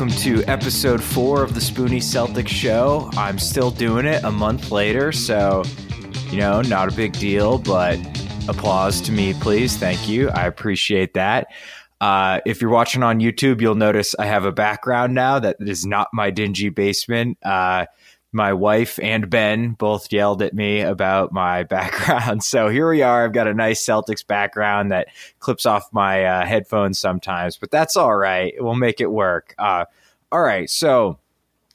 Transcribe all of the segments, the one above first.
Welcome to episode four of the Spooney Celtic Show. I'm still doing it a month later, so, you know, not a big deal, but applause to me, please. Thank you. I appreciate that. Uh, if you're watching on YouTube, you'll notice I have a background now that is not my dingy basement. Uh, my wife and Ben both yelled at me about my background. So here we are. I've got a nice Celtics background that clips off my uh, headphones sometimes, but that's all right. We'll make it work. Uh, all right. So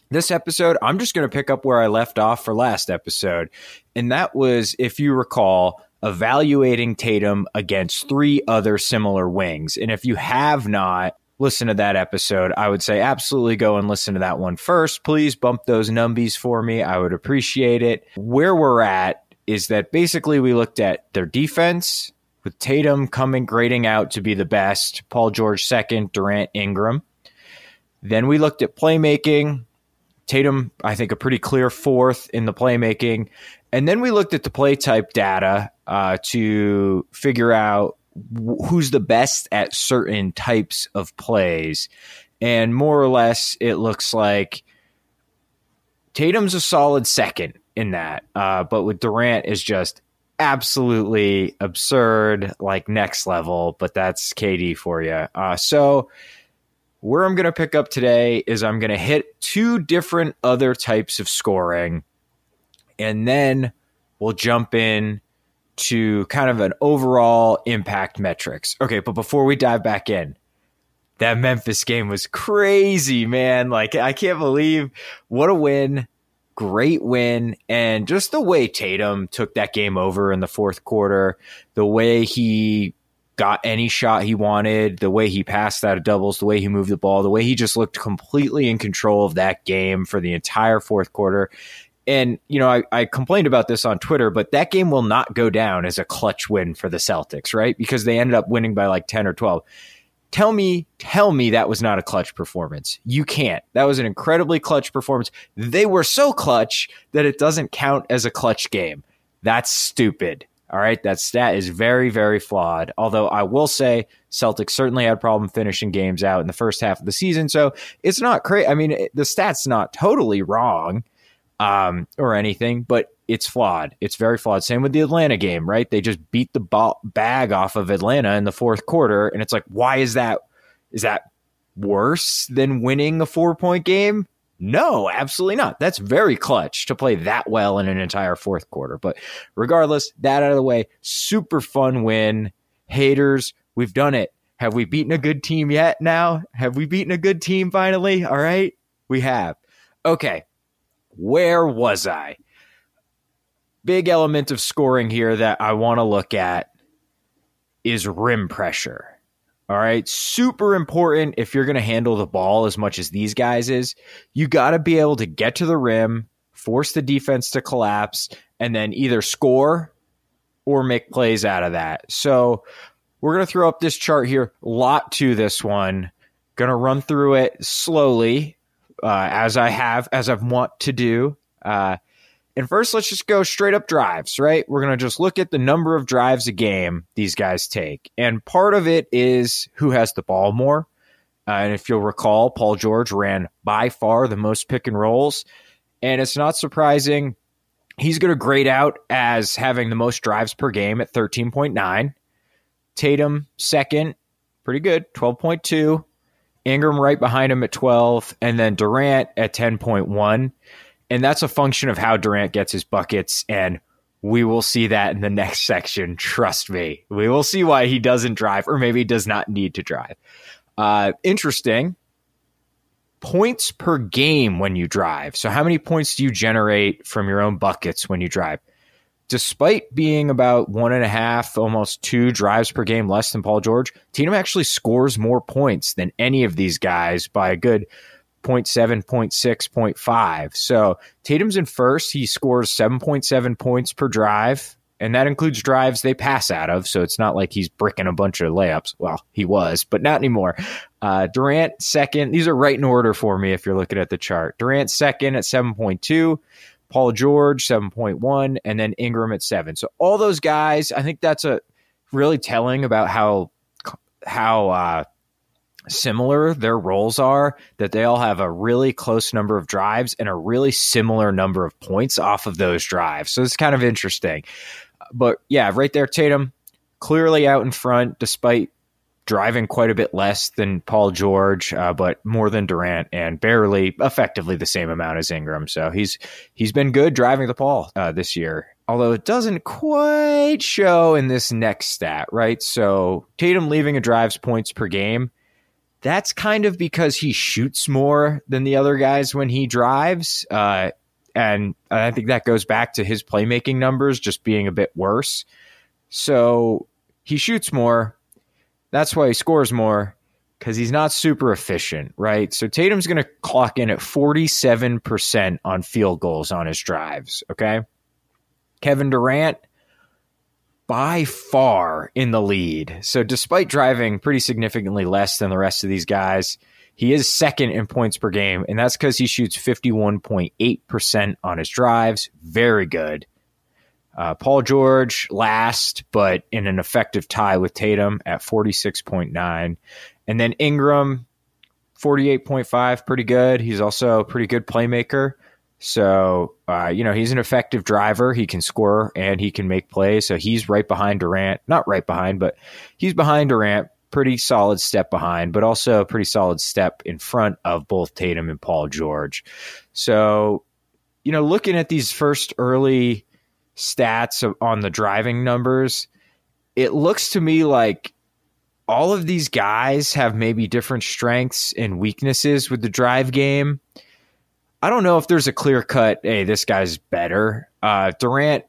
this episode, I'm just going to pick up where I left off for last episode. And that was, if you recall, evaluating Tatum against three other similar wings. And if you have not, listen to that episode, I would say absolutely go and listen to that one first. Please bump those numbies for me. I would appreciate it. Where we're at is that basically we looked at their defense with Tatum coming grading out to be the best, Paul George second, Durant Ingram. Then we looked at playmaking. Tatum, I think, a pretty clear fourth in the playmaking. And then we looked at the play type data uh, to figure out who's the best at certain types of plays. And more or less, it looks like Tatum's a solid second in that. Uh, but with Durant is just absolutely absurd, like next level. But that's KD for you. Uh, so where I'm going to pick up today is I'm going to hit two different other types of scoring, and then we'll jump in to kind of an overall impact metrics. Okay, but before we dive back in, that Memphis game was crazy, man. Like, I can't believe what a win. Great win. And just the way Tatum took that game over in the fourth quarter, the way he got any shot he wanted, the way he passed out of doubles, the way he moved the ball, the way he just looked completely in control of that game for the entire fourth quarter and you know I, I, complained about this on twitter but that game will not go down as a clutch win for the celtics right? Because they ended up winning by like 10 or 12 tell me tell me that was not a clutch performance. You can't. That was an incredibly clutch performance. They were so clutch that it doesn't count as a clutch game. That's stupid. All right? That stat is very very flawed. Although i will say celtics certainly had problem finishing games out in the first half of the season. So it's not crazy i mean the stats not totally wrong um, or anything, but it's flawed. It's very flawed. Same with the Atlanta game, right? They just beat the ball, bag off of Atlanta in the fourth quarter, and it's like, why is that? Is that worse than winning a four point game? No, absolutely not. That's very clutch to play that well in an entire fourth quarter. But regardless, that out of the way, super fun win. Haters, we've done it. Have we beaten a good team yet now? Have we beaten a good team finally? All right, we have. Okay, where was I? Big element of scoring here that I want to look at is rim pressure. All right. Super important if you're going to handle the ball as much as these guys is. You got to be able to get to the rim, force the defense to collapse, and then either score or make plays out of that. So we're going to throw up this chart here. Lot to this one. Going to run through it slowly uh, as I have, as I've want to do. Uh, and first, let's just go straight up drives, right? We're going to just look at the number of drives a game these guys take. And part of it is who has the ball more. Uh, and if you'll recall, Paul George ran by far the most pick and rolls. And it's not surprising. He's going to grade out as having the most drives per game at 13.9. Tatum, second, pretty good, 12.2. Ingram right behind him at 12, and then Durant at 10.1. And that's a function of how Durant gets his buckets. And we will see that in the next section. Trust me. We will see why he doesn't drive, or maybe does not need to drive. Uh, interesting. Points per game when you drive. So, how many points do you generate from your own buckets when you drive? Despite being about one and a half, almost two drives per game less than Paul George, Tatum actually scores more points than any of these guys by a good 0.7, 0.6, 0.5. So Tatum's in first. He scores 7.7 points per drive. And that includes drives they pass out of. So it's not like he's bricking a bunch of layups. Well, he was, but not anymore. Uh, Durant second. These are right in order for me if you're looking at the chart. Durant second at 7.2. Paul George, 7.1, and then Ingram at 7. So all those guys, I think that's a really telling about how how uh, similar their roles are, that they all have a really close number of drives and a really similar number of points off of those drives. So it's kind of interesting. But yeah, right there, Tatum clearly out in front despite driving quite a bit less than Paul George, uh, but more than Durant, and barely effectively the same amount as Ingram. So he's he's been good driving the ball uh, this year. Although it doesn't quite show in this next stat, right? So Tatum leaving a drives points per game. That's kind of because he shoots more than the other guys when he drives. Uh, and I think that goes back to his playmaking numbers just being a bit worse. So he shoots more, that's why he scores more because he's not super efficient, right? So Tatum's going to clock in at 47% on field goals on his drives, okay? Kevin Durant, by far in the lead. So despite driving pretty significantly less than the rest of these guys, he is second in points per game, and that's because he shoots 51.8% on his drives. Very good. Uh, Paul George last, but in an effective tie with Tatum at 46.9. And then Ingram, 48.5, pretty good. He's also a pretty good playmaker. So, uh, you know, he's an effective driver. He can score and he can make plays. So he's right behind Durant. Not right behind, but he's behind Durant. Pretty solid step behind, but also a pretty solid step in front of both Tatum and Paul George. So, you know, looking at these first early stats on the driving numbers, it looks to me like all of these guys have maybe different strengths and weaknesses with the drive game. I don't know if there's a clear cut, hey, this guy's better. Uh, Durant,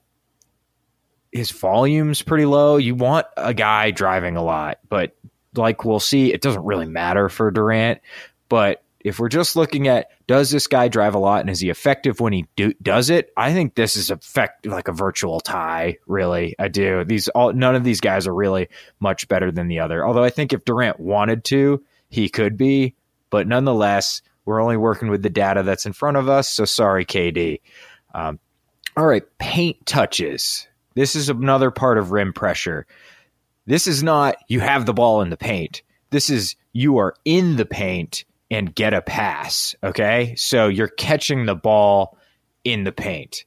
his volume's pretty low. You want a guy driving a lot, but like we'll see, it doesn't really matter for Durant. But if we're just looking at does this guy drive a lot and is he effective when he do, does it, I think this is effect like a virtual tie. Really, I do. These all none of these guys are really much better than the other. Although I think if Durant wanted to, he could be, but nonetheless, we're only working with the data that's in front of us. So sorry, KD. Um, all right, paint touches. This is another part of rim pressure. This is not you have the ball in the paint. This is you are in the paint and get a pass. Okay. So you're catching the ball in the paint.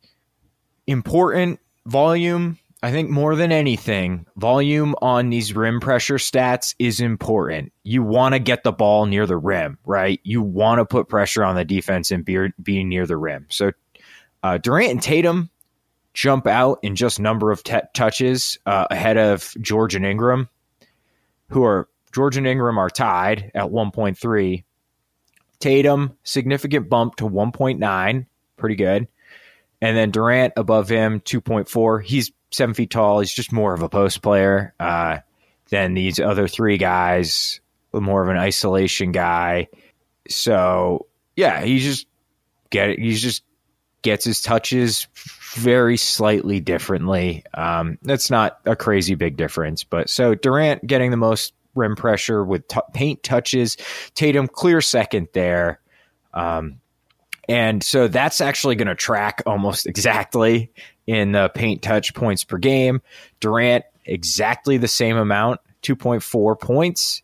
Important volume. I think more than anything, volume on these rim pressure stats is important. You want to get the ball near the rim, right? You want to put pressure on the defense and be, be near the rim. So uh, Durant and Tatum jump out in just number of t- touches uh, ahead of George and Ingram, who are George and Ingram are tied at 1.3 Tatum, significant bump to 1.9, pretty good. And then Durant above him, 2.4. He's seven feet tall. He's just more of a post player uh, than these other three guys, more of an isolation guy. So yeah, he just get he just gets his touches very slightly differently. Um, that's not a crazy big difference, but so Durant getting the most rim pressure with t- paint touches. Tatum clear second there. Um, and so that's actually going to track almost exactly in the paint touch points per game. Durant, exactly the same amount, 2.4 points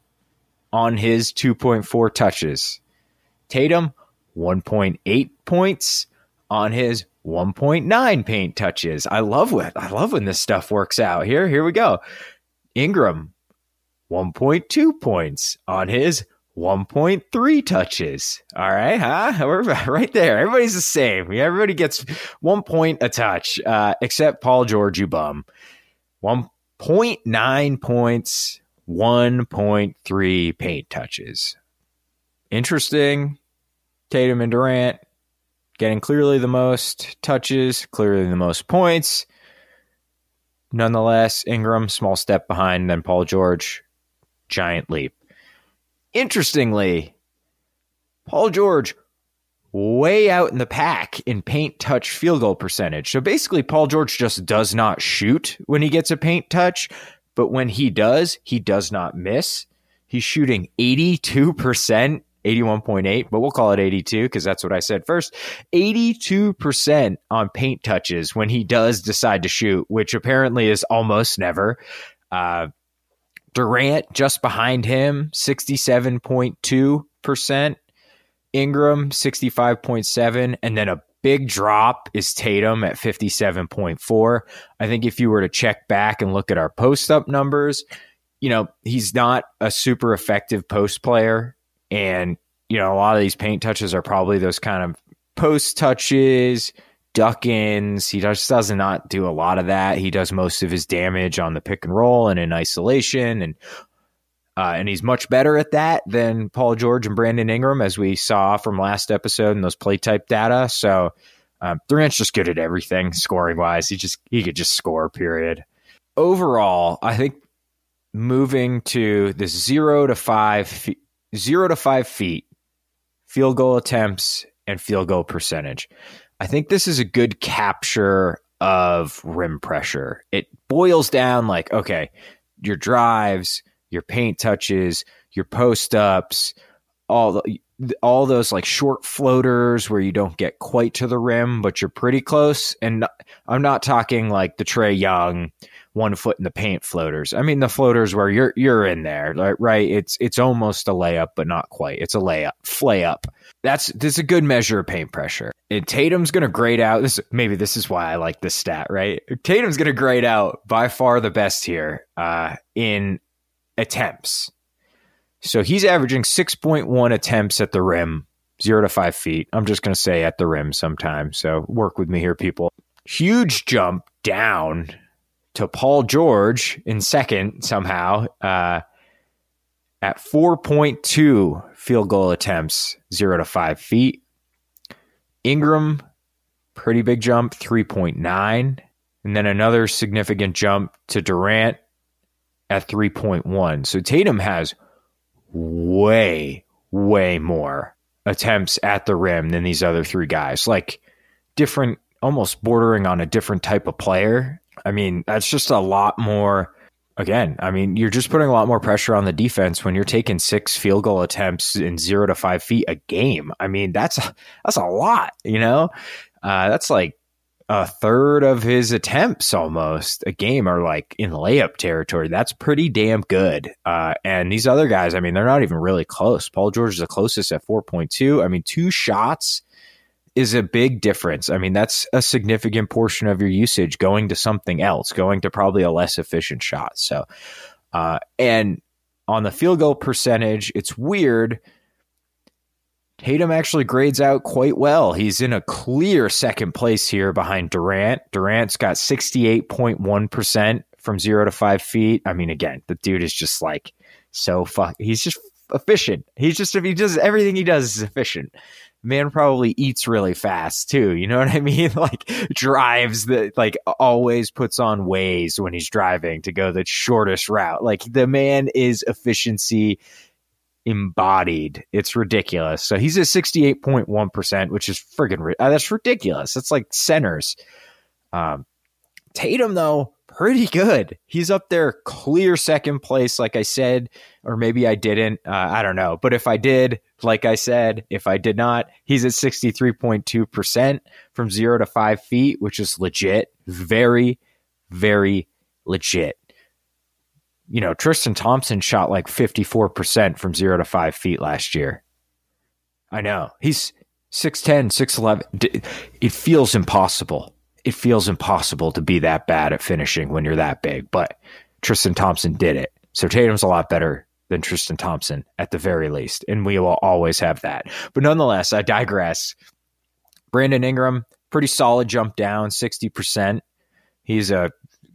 on his 2.4 touches. Tatum, 1.8 points on his 1.9 paint touches. I love what I love when this stuff works out. Here, here we go. Ingram, 1.2 points on his 1.3 touches. All right, huh? We're right there. Everybody's the same. Everybody gets one point a touch, uh, except Paul George, you bum. 1.9 points, 1.3 paint touches. Interesting. Tatum and Durant getting clearly the most touches, clearly the most points. Nonetheless, Ingram, small step behind, then Paul George, giant leap. Interestingly, Paul George way out in the pack in paint touch field goal percentage. So basically, Paul George just does not shoot when he gets a paint touch, but when he does, he does not miss. He's shooting 82%, 81.8, but we'll call it 82 because that's what I said first. 82% on paint touches when he does decide to shoot, which apparently is almost never. Uh, Durant just behind him, 67.2%. Ingram, 65.7. And then a big drop is Tatum at 57.4. I think if you were to check back and look at our post up numbers, you know, he's not a super effective post player. And, you know, a lot of these paint touches are probably those kind of post touches, duck ins. He just does not do a lot of that. He does most of his damage on the pick and roll and in isolation and uh, and he's much better at that than Paul George and Brandon Ingram, as we saw from last episode and those play type data. So um, Durant's just good at everything scoring wise. He just he could just score. Period. Overall, I think moving to the zero to five zero to five feet field goal attempts and field goal percentage. I think this is a good capture of rim pressure. It boils down like, okay, your drives, your paint touches, your post ups, all the, all those like short floaters where you don't get quite to the rim, but you're pretty close. And I'm not talking like the Trae Young one foot in the paint floaters. I mean the floaters where you're you're in there, right? It's it's almost a layup, but not quite. It's a layup, flay up. That's this is a good measure of paint pressure. And Tatum's gonna grade out this maybe this is why I like this stat, right? Tatum's gonna grade out by far the best here uh, in attempts. So he's averaging 6.1 attempts at the rim, zero to five feet. I'm just going to say at the rim sometimes. So work with me here, people. Huge jump down to Paul George in second somehow uh, at 4.2 field goal attempts, zero to five feet. Ingram, pretty big jump, 3.9. And then another significant jump to Durant at 3.1. So Tatum has way, way more attempts at the rim than these other three guys. Like different, almost bordering on a different type of player. I mean, that's just a lot more. Again, I mean, you're just putting a lot more pressure on the defense when you're taking six field goal attempts in zero to five feet a game. I mean, that's that's a lot, you know. Uh, that's like a third of his attempts almost a game are like in layup territory. That's pretty damn good. Uh, and these other guys, I mean, they're not even really close. Paul George is the closest at 4.2. I mean, two shots is a big difference. I mean, that's a significant portion of your usage going to something else, going to probably a less efficient shot. So, uh, and on the field goal percentage, it's weird Tatum actually grades out quite well. He's in a clear second place here behind Durant. Durant's got 68.1% from zero to five feet. I mean, again, the dude is just like so fuck. He's just efficient. He's just, if he does everything he does is efficient. Man probably eats really fast too. You know what I mean? Like drives the, like always puts on Waze when he's driving to go the shortest route. Like the man is efficiency embodied. It's ridiculous. So he's at 68.1%, which is friggin' uh, that's ridiculous. That's like centers. Um, Tatum, though, pretty good. He's up there, clear second place, like I said, or maybe I didn't. Uh, I don't know. But if I did, like I said, if I did not, he's at 63.2% from zero to five feet, which is legit. Very, very legit you know, Tristan Thompson shot like 54% from zero to five feet last year. I know. He's 6'10, 6'11. It feels impossible. It feels impossible to be that bad at finishing when you're that big, but Tristan Thompson did it. So Tatum's a lot better than Tristan Thompson at the very least. And we will always have that. But nonetheless, I digress. Brandon Ingram, pretty solid jump down, 60%. He's a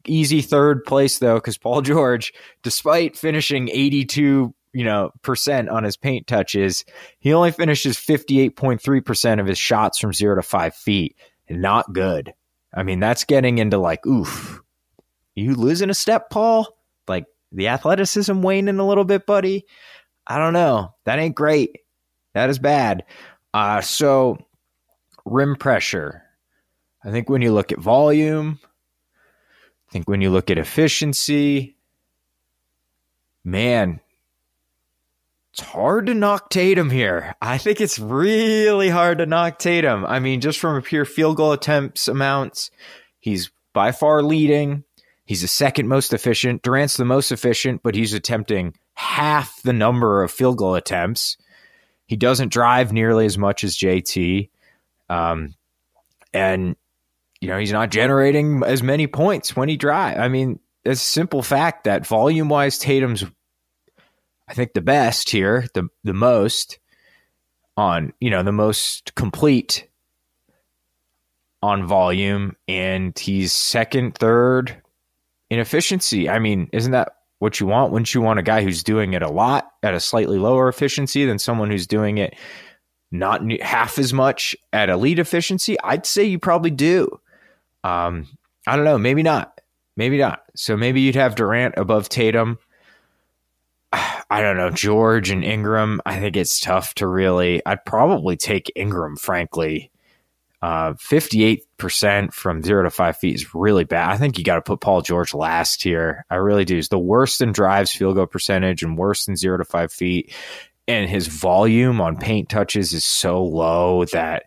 easy third place though, because Paul George, despite finishing 82 you know percent on his paint touches, he only finishes 58.3 percent of his shots from zero to five feet. Not good. I mean, that's getting into like, oof, you losing a step, Paul? Like the athleticism waning a little bit, buddy. I don't know. That ain't great. That is bad. Uh, so rim pressure. I think when you look at volume, I think when you look at efficiency, man, it's hard to knock Tatum here. I think it's really hard to knock Tatum. I mean, just from a pure field goal attempts amounts, he's by far leading. He's the second most efficient. Durant's the most efficient, but he's attempting half the number of field goal attempts. He doesn't drive nearly as much as JT. Um, and, you know, he's not generating as many points when he drives. I mean, it's a simple fact that volume wise, Tatum's, I think, the best here, the, the most on, you know, the most complete on volume. And he's second, third in efficiency. I mean, isn't that what you want. Wouldn't you want a guy who's doing it a lot at a slightly lower efficiency than someone who's doing it not half as much at elite efficiency? I'd say you probably do. Um, I don't know. Maybe not. Maybe not. So maybe you'd have Durant above Tatum. I don't know. George and Ingram, I think it's tough to really. I'd probably take Ingram, frankly. Uh, 58% from zero to five feet is really bad. I think you got to put Paul George last here. I really do. He's the worst in drives, field goal percentage, and worse than zero to five feet. And his volume on paint touches is so low that,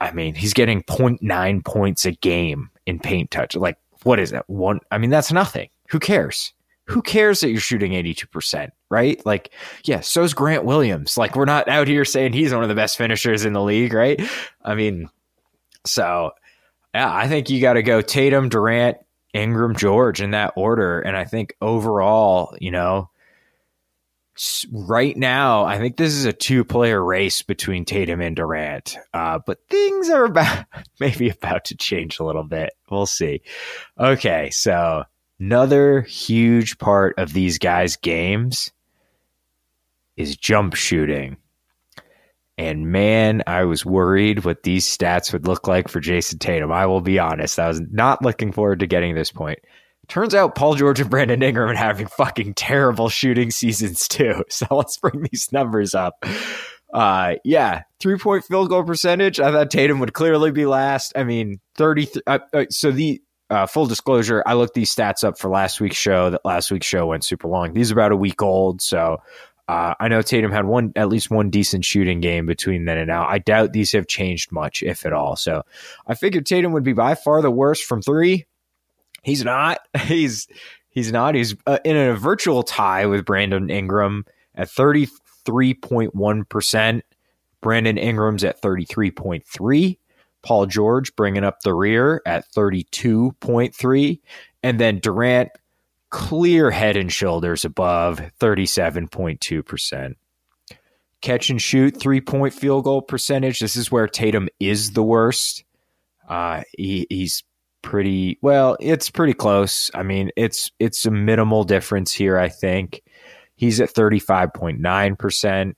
I mean, he's getting 0.9 points a game in paint touch. Like, what is that? One, I mean, that's nothing. Who cares? Who cares that you're shooting 82%, right? Like, yeah, so's Grant Williams. Like, we're not out here saying he's one of the best finishers in the league, right? I mean, so yeah, I think you got to go Tatum, Durant, Ingram, George in that order. And I think overall, you know, right now, I think this is a two player race between Tatum and Durant. Uh, but things are about maybe about to change a little bit. We'll see. Okay, so Another huge part of these guys' games is jump shooting. And man, I was worried what these stats would look like for Jayson Tatum. I will be honest. I was not looking forward to getting this point. Turns out Paul George and Brandon Ingram are having fucking terrible shooting seasons too. So let's bring these numbers up. Uh, yeah, three point field goal percentage. I thought Tatum would clearly be last. I mean, 30. Uh, uh, so the uh, full disclosure, I looked these stats up for last week's show. That last week's show went super long. These are about a week old, so uh, I know Tatum had one, at least one decent shooting game between then and now. I doubt these have changed much, if at all. So I figured Tatum would be by far the worst from three. He's not. He's he's not. He's uh, in a virtual tie with Brandon Ingram at thirty three point one percent. Brandon Ingram's at thirty three point three. Paul George bringing up the rear at 32.3. And then Durant clear head and shoulders above 37.2%. Catch and shoot, three point field goal percentage. This is where Tatum is the worst. Uh, he, he's pretty well. It's pretty close. I mean, it's it's a minimal difference here. I think he's at thirty five point nine percent.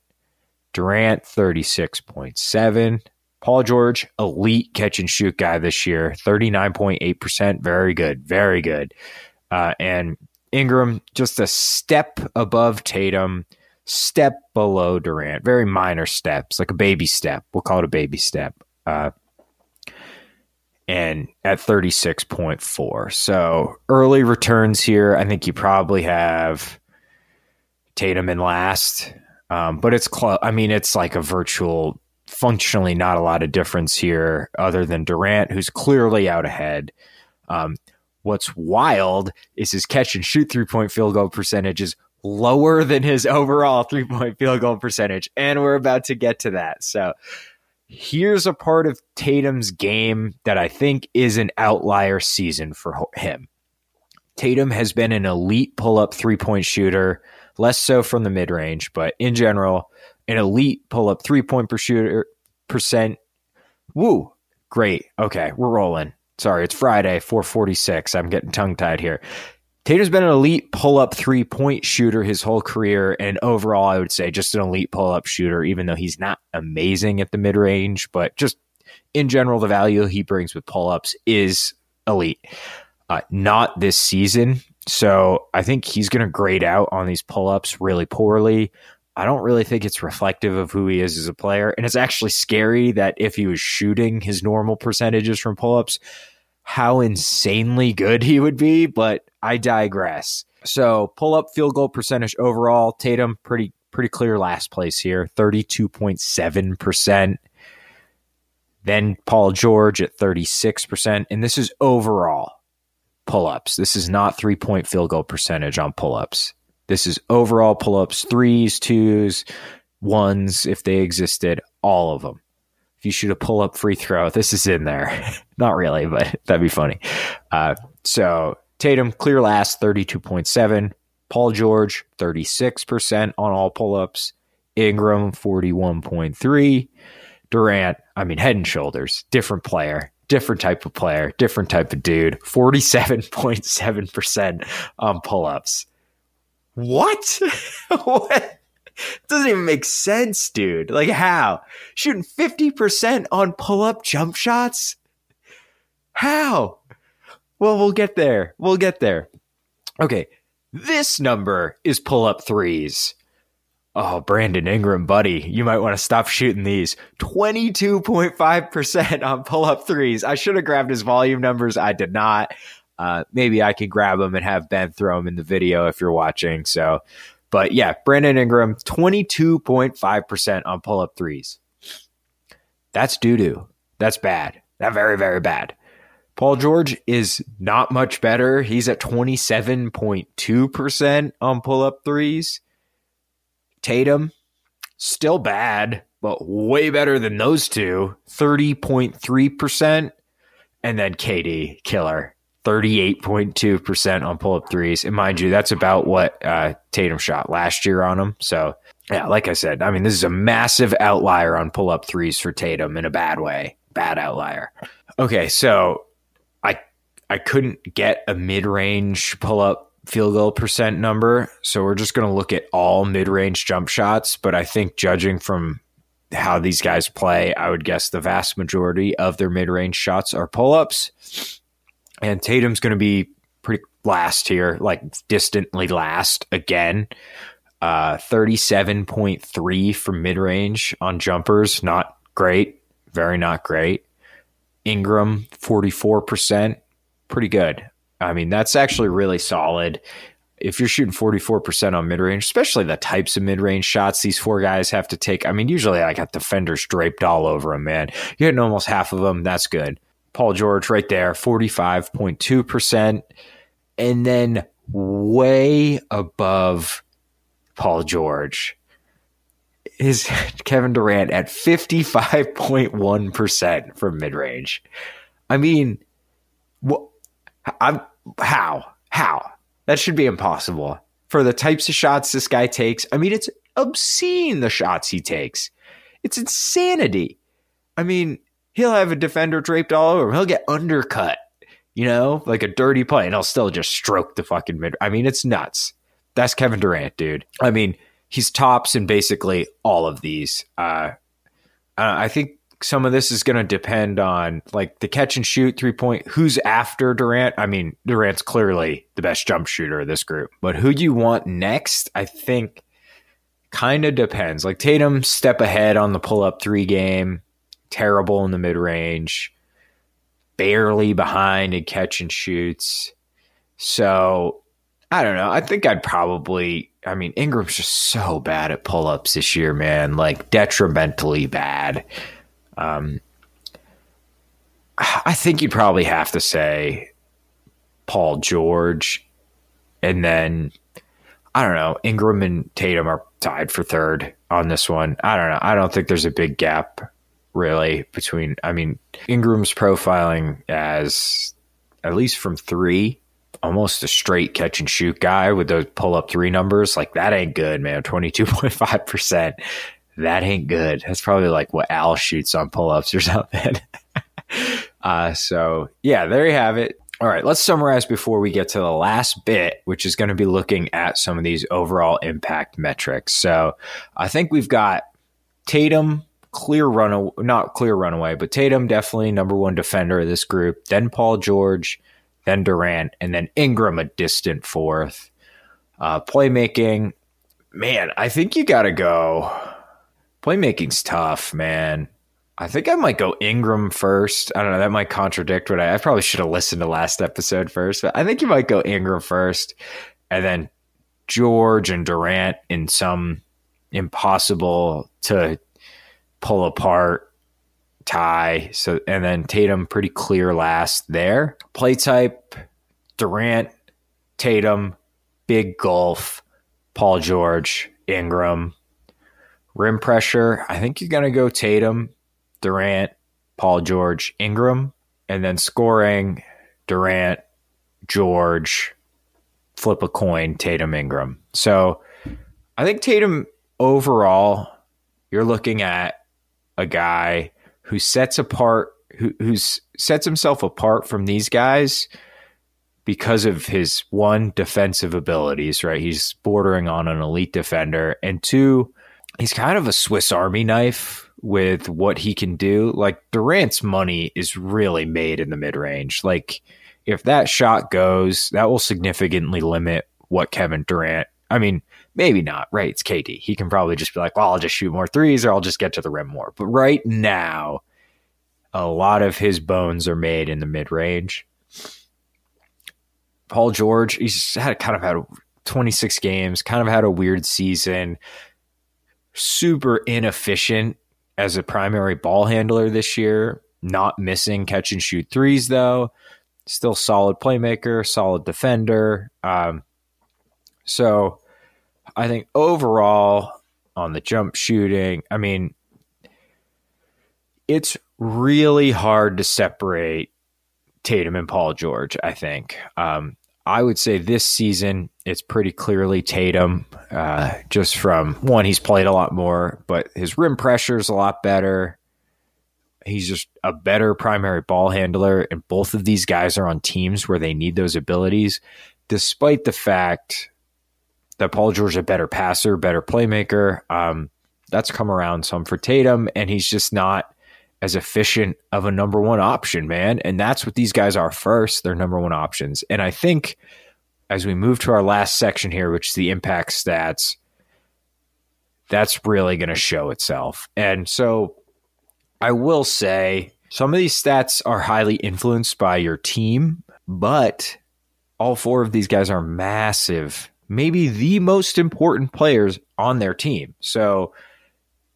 Durant thirty six point seven. Paul George, elite catch and shoot guy this year, 39.8%. Very good. Very good. Uh, and Ingram, just a step above Tatum, step below Durant. Very minor steps, like a baby step. We'll call it a baby step. Uh, and at 36.4. So early returns here. I think you probably have Tatum in last. Um, but it's close. I mean, it's like a virtual functionally not a lot of difference here other than Durant, who's clearly out ahead. Um, what's wild is his catch and shoot three point field goal percentage is lower than his overall three point field goal percentage. And we're about to get to that. So here's a part of Tatum's game that I think is an outlier season for him. Tatum has been an elite pull up three point shooter, less so from the mid range, but in general, an elite pull up three point per shooter percent. Woo, great. Okay, we're rolling. Sorry, it's Friday, 446. I'm getting tongue tied here. Tatum's been an elite pull up three point shooter his whole career. And overall, I would say just an elite pull up shooter, even though he's not amazing at the mid range. But just in general, the value he brings with pull ups is elite. Uh, not this season. So I think he's going to grade out on these pull ups really poorly. I don't really think it's reflective of who he is as a player. And it's actually scary that if he was shooting his normal percentages from pull ups, how insanely good he would be. But I digress. So pull up field goal percentage overall, Tatum pretty pretty clear last place here, 32.7%. Then Paul George at 36%. And this is overall. pull ups. This is not three point field goal percentage on pull ups. This is overall pull ups, threes, twos, ones, if they existed, all of them. If you shoot a pull up free throw, this is in there. not really, but that'd be funny. Uh, so Tatum, clear last, 32.7. Paul George, 36% on all pull ups. Ingram, 41.3. Durant, I mean, head and shoulders, different player, different type of player, different type of dude, 47.7% on pull ups. What? what? Doesn't even make sense, dude. Like, how? Shooting 50% on pull up jump shots? How? Well, we'll get there. We'll get there. Okay. This number is pull up threes. Oh, Brandon Ingram, buddy, you might want to stop shooting these. 22.5% on pull up threes. I should have grabbed his volume numbers. I did not. Uh, maybe I can grab them and have Ben throw them in the video if you're watching. So, but yeah, Brandon Ingram, 22.5% on pull up threes. That's doo doo. That's bad. That very, very bad. Paul George is not much better. He's at 27.2% on pull up threes. Tatum, still bad, but way better than those two, 30.3%. And then KD, killer, 38.2% on pull up threes. And mind you, that's about what uh, Tatum shot last year on him. So, yeah, like I said, I mean, this is a massive outlier on pull up threes for Tatum in a bad way. Bad outlier. Okay, so I I couldn't get a mid range pull up field goal percent number. So we're just going to look at all mid range jump shots. But I think judging from how these guys play, I would guess the vast majority of their mid range shots are pull ups. And Tatum's going to be pretty last here, like distantly last again. Uh, 37.3 from mid range on jumpers. Not great. Very not great. Ingram, 44%. Pretty good. I mean, that's actually really solid. If you're shooting 44% on mid range, especially the types of mid range shots these four guys have to take, I mean, usually I got defenders draped all over them, man. You're hitting almost half of them. That's good. Paul George right there, 45.2%. And then way above Paul George is Kevin Durant at 55.1% from mid range. I mean, what? I'm how? How? That should be impossible for the types of shots this guy takes. I mean, it's obscene the shots he takes. It's insanity. I mean, he'll have a defender draped all over him. He'll get undercut, you know, like a dirty play, and he'll still just stroke the fucking mid. I mean, it's nuts. That's Kevin Durant, dude. I mean, he's tops in basically all of these. Uh, I think some of this is going to depend on like the catch and shoot three point. Who's after Durant? I mean, Durant's clearly the best jump shooter of this group, but who do you want next? I think kind of depends. Like Tatum, step ahead on the pull up three game, terrible in the mid range, barely behind in catch and shoots. So I don't know. I think I'd probably. I mean, Ingram's just so bad at pull ups this year, man. Like detrimentally bad. Um, I think you'd probably have to say Paul George, and then I don't know. Ingram and Tatum are tied for third on this one. I don't know. I don't think there's a big gap really between. I mean, Ingram's profiling as at least from three, almost a straight catch and shoot guy with those pull up three numbers. Like that ain't good, man. Twenty two point five percent that ain't good. That's probably like what Al shoots on pull ups or something. uh, so, yeah, there you have it. All right, let's summarize before we get to the last bit, which is going to be looking at some of these overall impact metrics. So, I think we've got Tatum, clear runaway, not clear runaway, but Tatum definitely number one defender of this group. Then Paul George, then Durant, and then Ingram a distant fourth. Uh, playmaking, man, I think you got to go Playmaking's tough, man. I think I might go Ingram first. I don't know. That might contradict what I, I probably should have listened to last episode first, but I think you might go Ingram first and then George and Durant in some impossible to pull apart tie. So, and then Tatum pretty clear last there. Play type Durant, Tatum, big gulf, Paul George, Ingram. Rim pressure, I think you're going to go Tatum, Durant, Paul George, Ingram, and then scoring Durant, George, flip a coin, Tatum, Ingram. So I think Tatum overall, you're looking at a guy who sets apart, who who's sets himself apart from these guys because of his one defensive abilities, right? He's bordering on an elite defender, and two, he's kind of a Swiss Army knife with what he can do. Like Durant's money is really made in the mid range. Like if that shot goes, that will significantly limit what Kevin Durant. I mean, maybe not, right? It's KD. He can probably just be like, well, I'll just shoot more threes or I'll just get to the rim more. But right now, a lot of his bones are made in the mid range. Paul George, he's had kind of had 26 games, kind of had a weird season, super inefficient as a primary ball handler this year, not missing catch and shoot threes, though. Still solid playmaker, solid defender. Um, so I think overall on the jump shooting, I mean, it's really hard to separate Tatum and Paul George, I think. Um, I would say this season it's pretty clearly Tatum, uh, just from one, he's played a lot more, but his rim pressure is a lot better. He's just a better primary ball handler, and both of these guys are on teams where they need those abilities, despite the fact that Paul George a better passer, better playmaker. Um, that's come around some for Tatum, and he's just not as efficient of a number one option, man. And that's what these guys are first. They're number one options. And I think as we move to our last section here, which is the impact stats, that's really going to show itself. And so I will say some of these stats are highly influenced by your team, but all four of these guys are massive, maybe the most important players on their team. So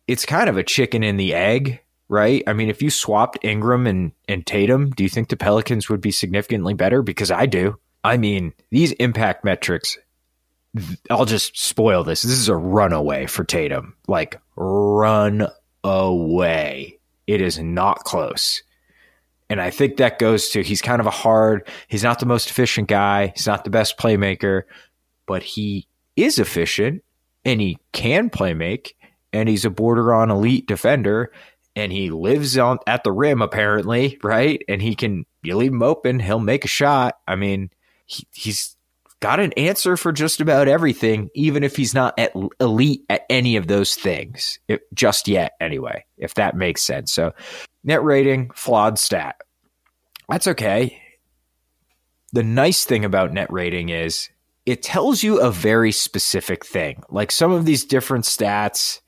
it's kind of a chicken and the egg right? I mean, if you swapped Ingram and, and Tatum, do you think the Pelicans would be significantly better? Because I do. I mean, these impact metrics, I'll just spoil this. This is a runaway for Tatum. Like, run away. It is not close. And I think that goes to he's kind of a hard, he's not the most efficient guy. He's not the best playmaker, but he is efficient and he can play make and he's a border on elite defender and he lives on at the rim apparently, right? And he can you leave him open, he'll make a shot. I mean, he, he's got an answer for just about everything, even if he's not at elite at any of those things it, just yet. Anyway, if that makes sense. So, net rating flawed stat. That's okay. The nice thing about net rating is it tells you a very specific thing. Like some of these different stats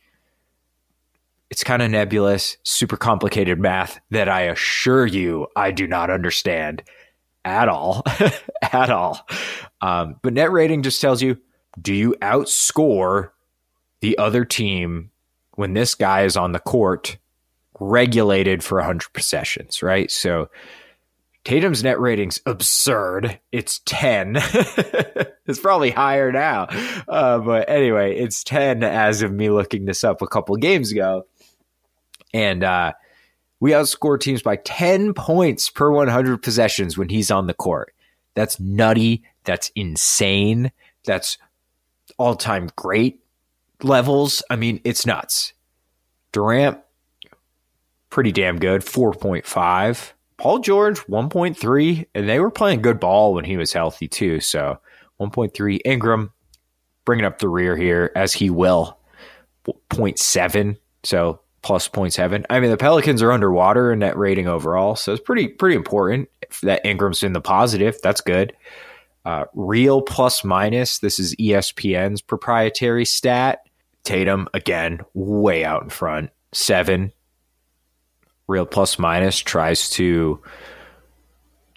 it's kind of nebulous, super complicated math that I assure you I do not understand at all. at all. Um, but net rating just tells you do you outscore the other team when this guy is on the court regulated for 100 possessions, right? So Tatum's net rating's absurd. It's 10. it's probably higher now. Uh, but anyway, it's 10 as of me looking this up a couple games ago. And uh, we outscore teams by 10 points per 100 possessions when he's on the court. That's nutty. That's insane. That's all time great levels. I mean, it's nuts. Durant, pretty damn good, 4.5. Paul George, 1.3. And they were playing good ball when he was healthy, too. So 1.3. Ingram, bringing up the rear here, as he will, 0.7. So plus 0.7. I mean, the Pelicans are underwater in net rating overall, so it's pretty pretty important that Ingram's in the positive. That's good. Uh, real plus minus. This is ESPN's proprietary stat. Tatum again, way out in front, seven. Real plus minus tries to.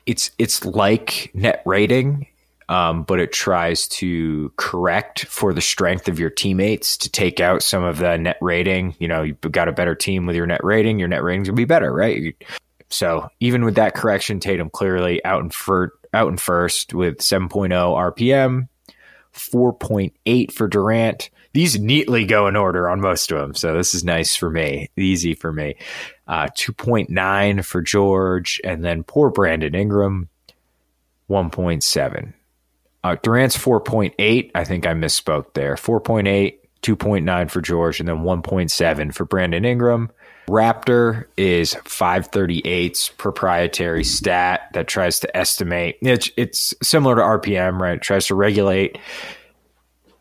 It's it's like net rating um, but it tries to correct for the strength of your teammates to take out some of the net rating. You know, you've got a better team with your net rating, your net ratings will be better, right? So even with that correction, Tatum clearly out in out in first with 7.0 RPM, 4.8 for Durant. These neatly go in order on most of them, so this is nice for me, easy for me. Uh, 2.9 for George, and then poor Brandon Ingram, 1.7. Uh, Durant's 4.8. I think I misspoke there. 4.8, 2.9 for George, and then 1.7 for Brandon Ingram. Raptor is 538's proprietary stat that tries to estimate. It's, it's similar to RPM, right? It tries to regulate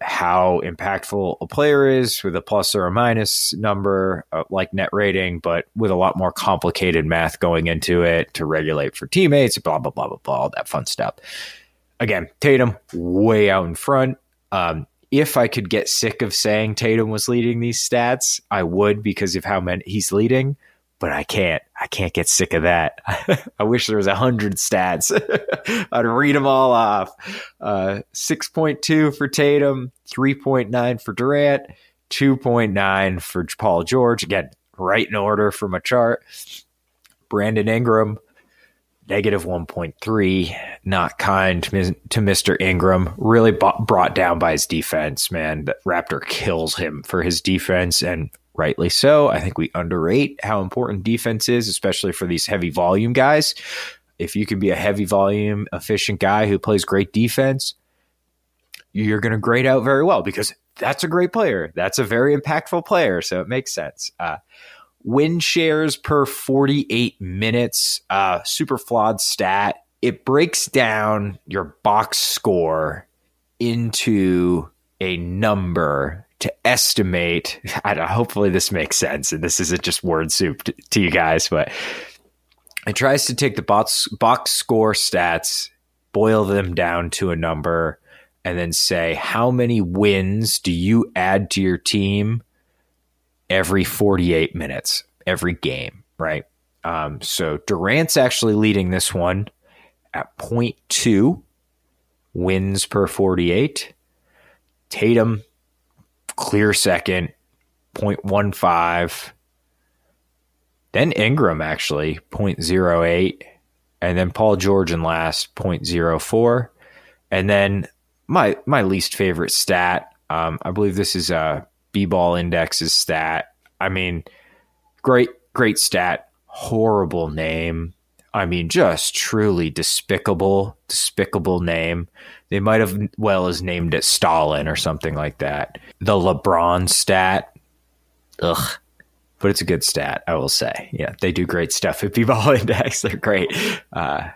how impactful a player is with a plus or a minus number, uh, like net rating, but with a lot more complicated math going into it to regulate for teammates, blah, blah, blah, blah, blah, all that fun stuff. Again, Tatum way out in front. Um, if I could get sick of saying Tatum was leading these stats, I would because of how many he's leading, but I can't. I can't get sick of that. I wish there was a hundred stats. I'd read them all off. Uh, 6.2 for Tatum, 3.9 for Durant, 2.9 for Paul George. Again, right in order from a chart. Brandon Ingram, negative 1.3 not kind to mr ingram really brought down by his defense man the raptor kills him for his defense and rightly so. I think we underrate how important defense is especially for these heavy volume guys. If you can be a heavy volume efficient guy who plays great defense you're going to grade out very well because that's a great player. That's a very impactful player so it makes sense. Uh, win shares per 48 minutes, uh, super flawed stat. It breaks down your box score into a number to estimate. Hopefully, this makes sense, and this isn't just word soup to, to you guys, but it tries to take the box box score stats, boil them down to a number, and then say how many wins do you add to your team every 48 minutes, every game, right? Um, so Durant's actually leading this one at 0.2 wins per 48. Tatum, clear second, 0.15. Then Ingram, actually, 0.08. And then Paul George in last, 0.04. And then my my least favorite stat, um, I believe this is uh, B-ball index's stat. I mean, great, great stat. Horrible name. I mean, just truly despicable, despicable name. They might have well as named it Stalin or something like that. The LeBron stat. Ugh. But it's a good stat, I will say. Yeah, they do great stuff at B-ball index. They're great. Uh,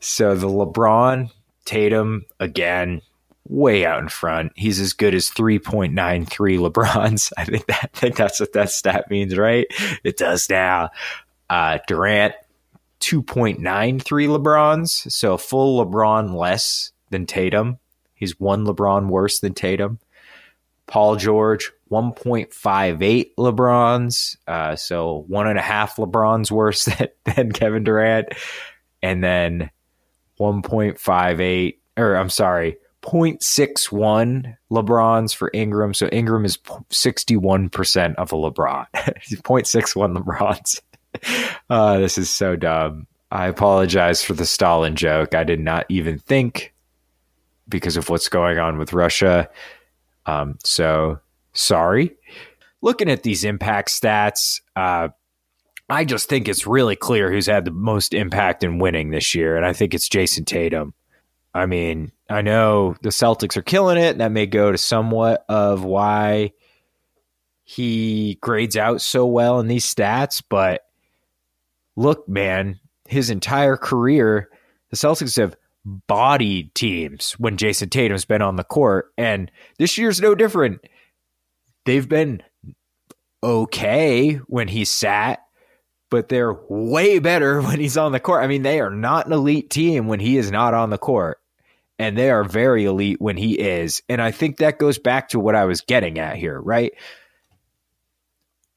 so the LeBron, Tatum, again, way out in front. He's as good as 3.93 LeBrons. I think that I think that's what that stat means, right? It does now. Uh, Durant 2.93 LeBrons, so full LeBron less than Tatum. He's one LeBron worse than Tatum. Paul George 1.58 LeBrons, uh, so one and a half LeBrons worse than, than Kevin Durant, and then 1.58 or I'm sorry, 0.61 LeBrons for Ingram. So Ingram is 61% of a LeBron. 0.61 LeBrons. Uh, this is so dumb. I apologize for the Stalin joke. I did not even think because of what's going on with Russia. Um, so sorry. Looking at these impact stats, uh, I just think it's really clear who's had the most impact in winning this year, and I think it's Jayson Tatum. I mean, I know the Celtics are killing it, and that may go to somewhat of why he grades out so well in these stats. But look, man, his entire career, the Celtics have bodied teams when Jayson Tatum's been on the court, and this year's no different. They've been okay when he sat, but they're way better when he's on the court. I mean, they are not an elite team when he is not on the court and they are very elite when he is. And I think that goes back to what I was getting at here, right?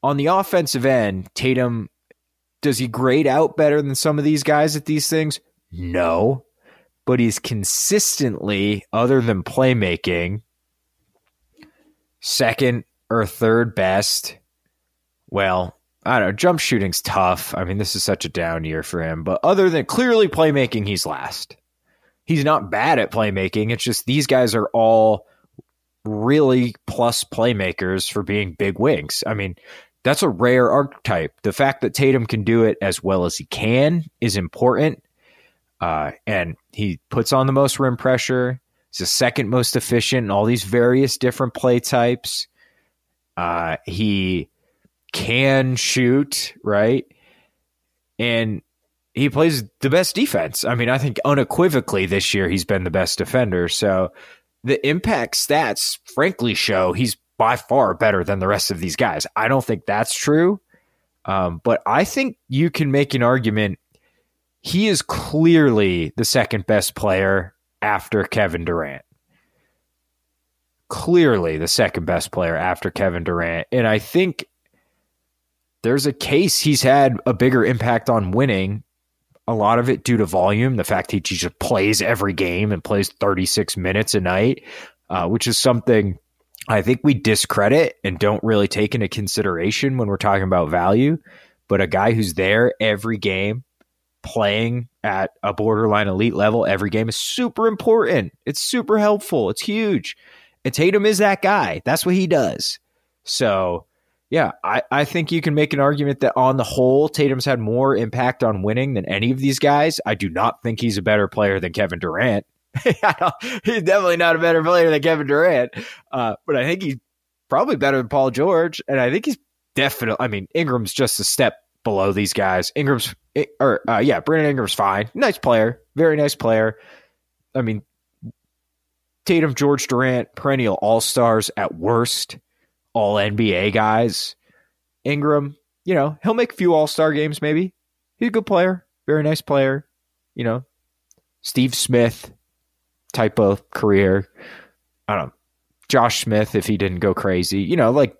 On the offensive end, Tatum, does he grade out better than some of these guys at these things? No. But he's consistently, other than playmaking, second or third best. Well, I don't know. Jump shooting's tough. I mean, this is such a down year for him. But other than clearly playmaking, he's last. he's not bad at playmaking. It's just these guys are all really plus playmakers for being big wings. I mean, that's a rare archetype. The fact that Tatum can do it as well as he can is important. Uh, and he puts on the most rim pressure. He's the second most efficient in all these various different play types. Uh, he can shoot, right? And he plays the best defense. I mean, I think unequivocally this year he's been the best defender. So the impact stats, frankly, show he's by far better than the rest of these guys. I don't think that's true. Um, but I think you can make an argument. He is clearly the second best player after Kevin Durant. Clearly the second best player after Kevin Durant. And I think there's a case he's had a bigger impact on winning. A lot of it due to volume, the fact that he just plays every game and plays 36 minutes a night, uh, which is something I think we discredit and don't really take into consideration when we're talking about value. But a guy who's there every game, playing at a borderline elite level every game is super important. It's super helpful. It's huge. And Tatum is that guy. That's what he does. So, yeah, I, I think you can make an argument that on the whole, Tatum's had more impact on winning than any of these guys. I do not think he's a better player than Kevin Durant. he's definitely not a better player than Kevin Durant. Uh, but I think he's probably better than Paul George. And I think he's definitely, I mean, Ingram's just a step below these guys. Ingram's, eh, or uh, yeah, Brandon Ingram's fine. Nice player. Very nice player. I mean, Tatum, George Durant, perennial all stars at worst, all NBA guys. Ingram, you know, he'll make a few all star games maybe. He's a good player. Very nice player. You know, Steve Smith, type of career. I don't know. Josh Smith, if he didn't go crazy, you know, like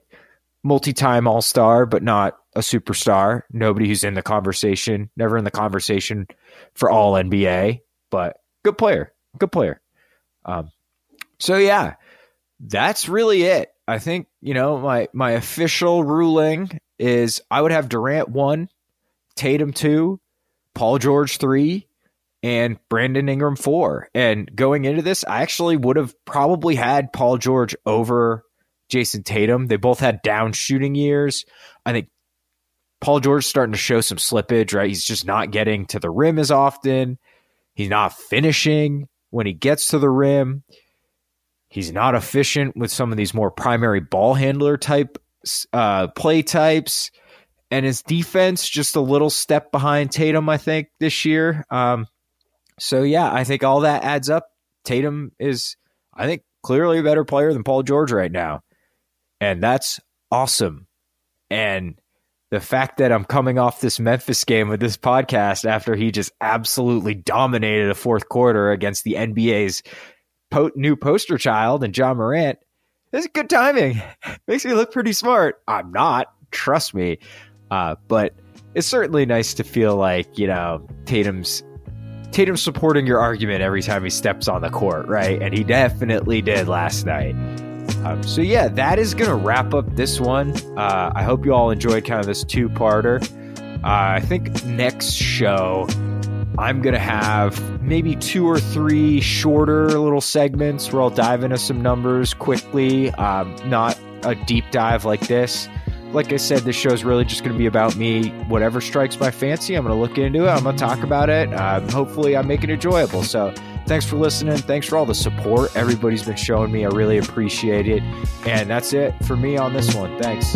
multi time all star, but not a superstar. Nobody who's in the conversation, never in the conversation for all NBA, but good player. Good player. Um, so yeah, that's really it. I think, you know, my my official ruling is I would have Durant one, Tatum two, Paul George three, and Brandon Ingram four. And going into this, I actually would have probably had Paul George over Jayson Tatum. They both had down shooting years. I think Paul George starting to show some slippage, right? He's just not getting to the rim as often. He's not finishing when he gets to the rim. He's not efficient with some of these more primary ball handler type uh, play types. And his defense just a little step behind Tatum, I think, this year. Um, so yeah, I think all that adds up. Tatum is, I think, clearly a better player than Paul George right now. And that's awesome. And the fact that I'm coming off this Memphis game with this podcast after he just absolutely dominated a fourth quarter against the NBA's po- new poster child and Ja Morant is good timing. Makes me look pretty smart. I'm not, trust me. Uh, but it's certainly nice to feel like, you know, Tatum's Tatum supporting your argument every time he steps on the court, right? And he definitely did last night. Um, so yeah, that is gonna wrap up this one. Uh, I hope you all enjoyed kind of this two-parter. Uh, I think next show I'm gonna have maybe two or three shorter little segments where I'll dive into some numbers quickly. Um, not a deep dive like this like I said, this show is really just going to be about me. Whatever strikes my fancy, I'm going to look into it. I'm going to talk about it. Um, hopefully, I make it enjoyable. So, thanks for listening. Thanks for all the support everybody's been showing me. I really appreciate it. And that's it for me on this one. Thanks.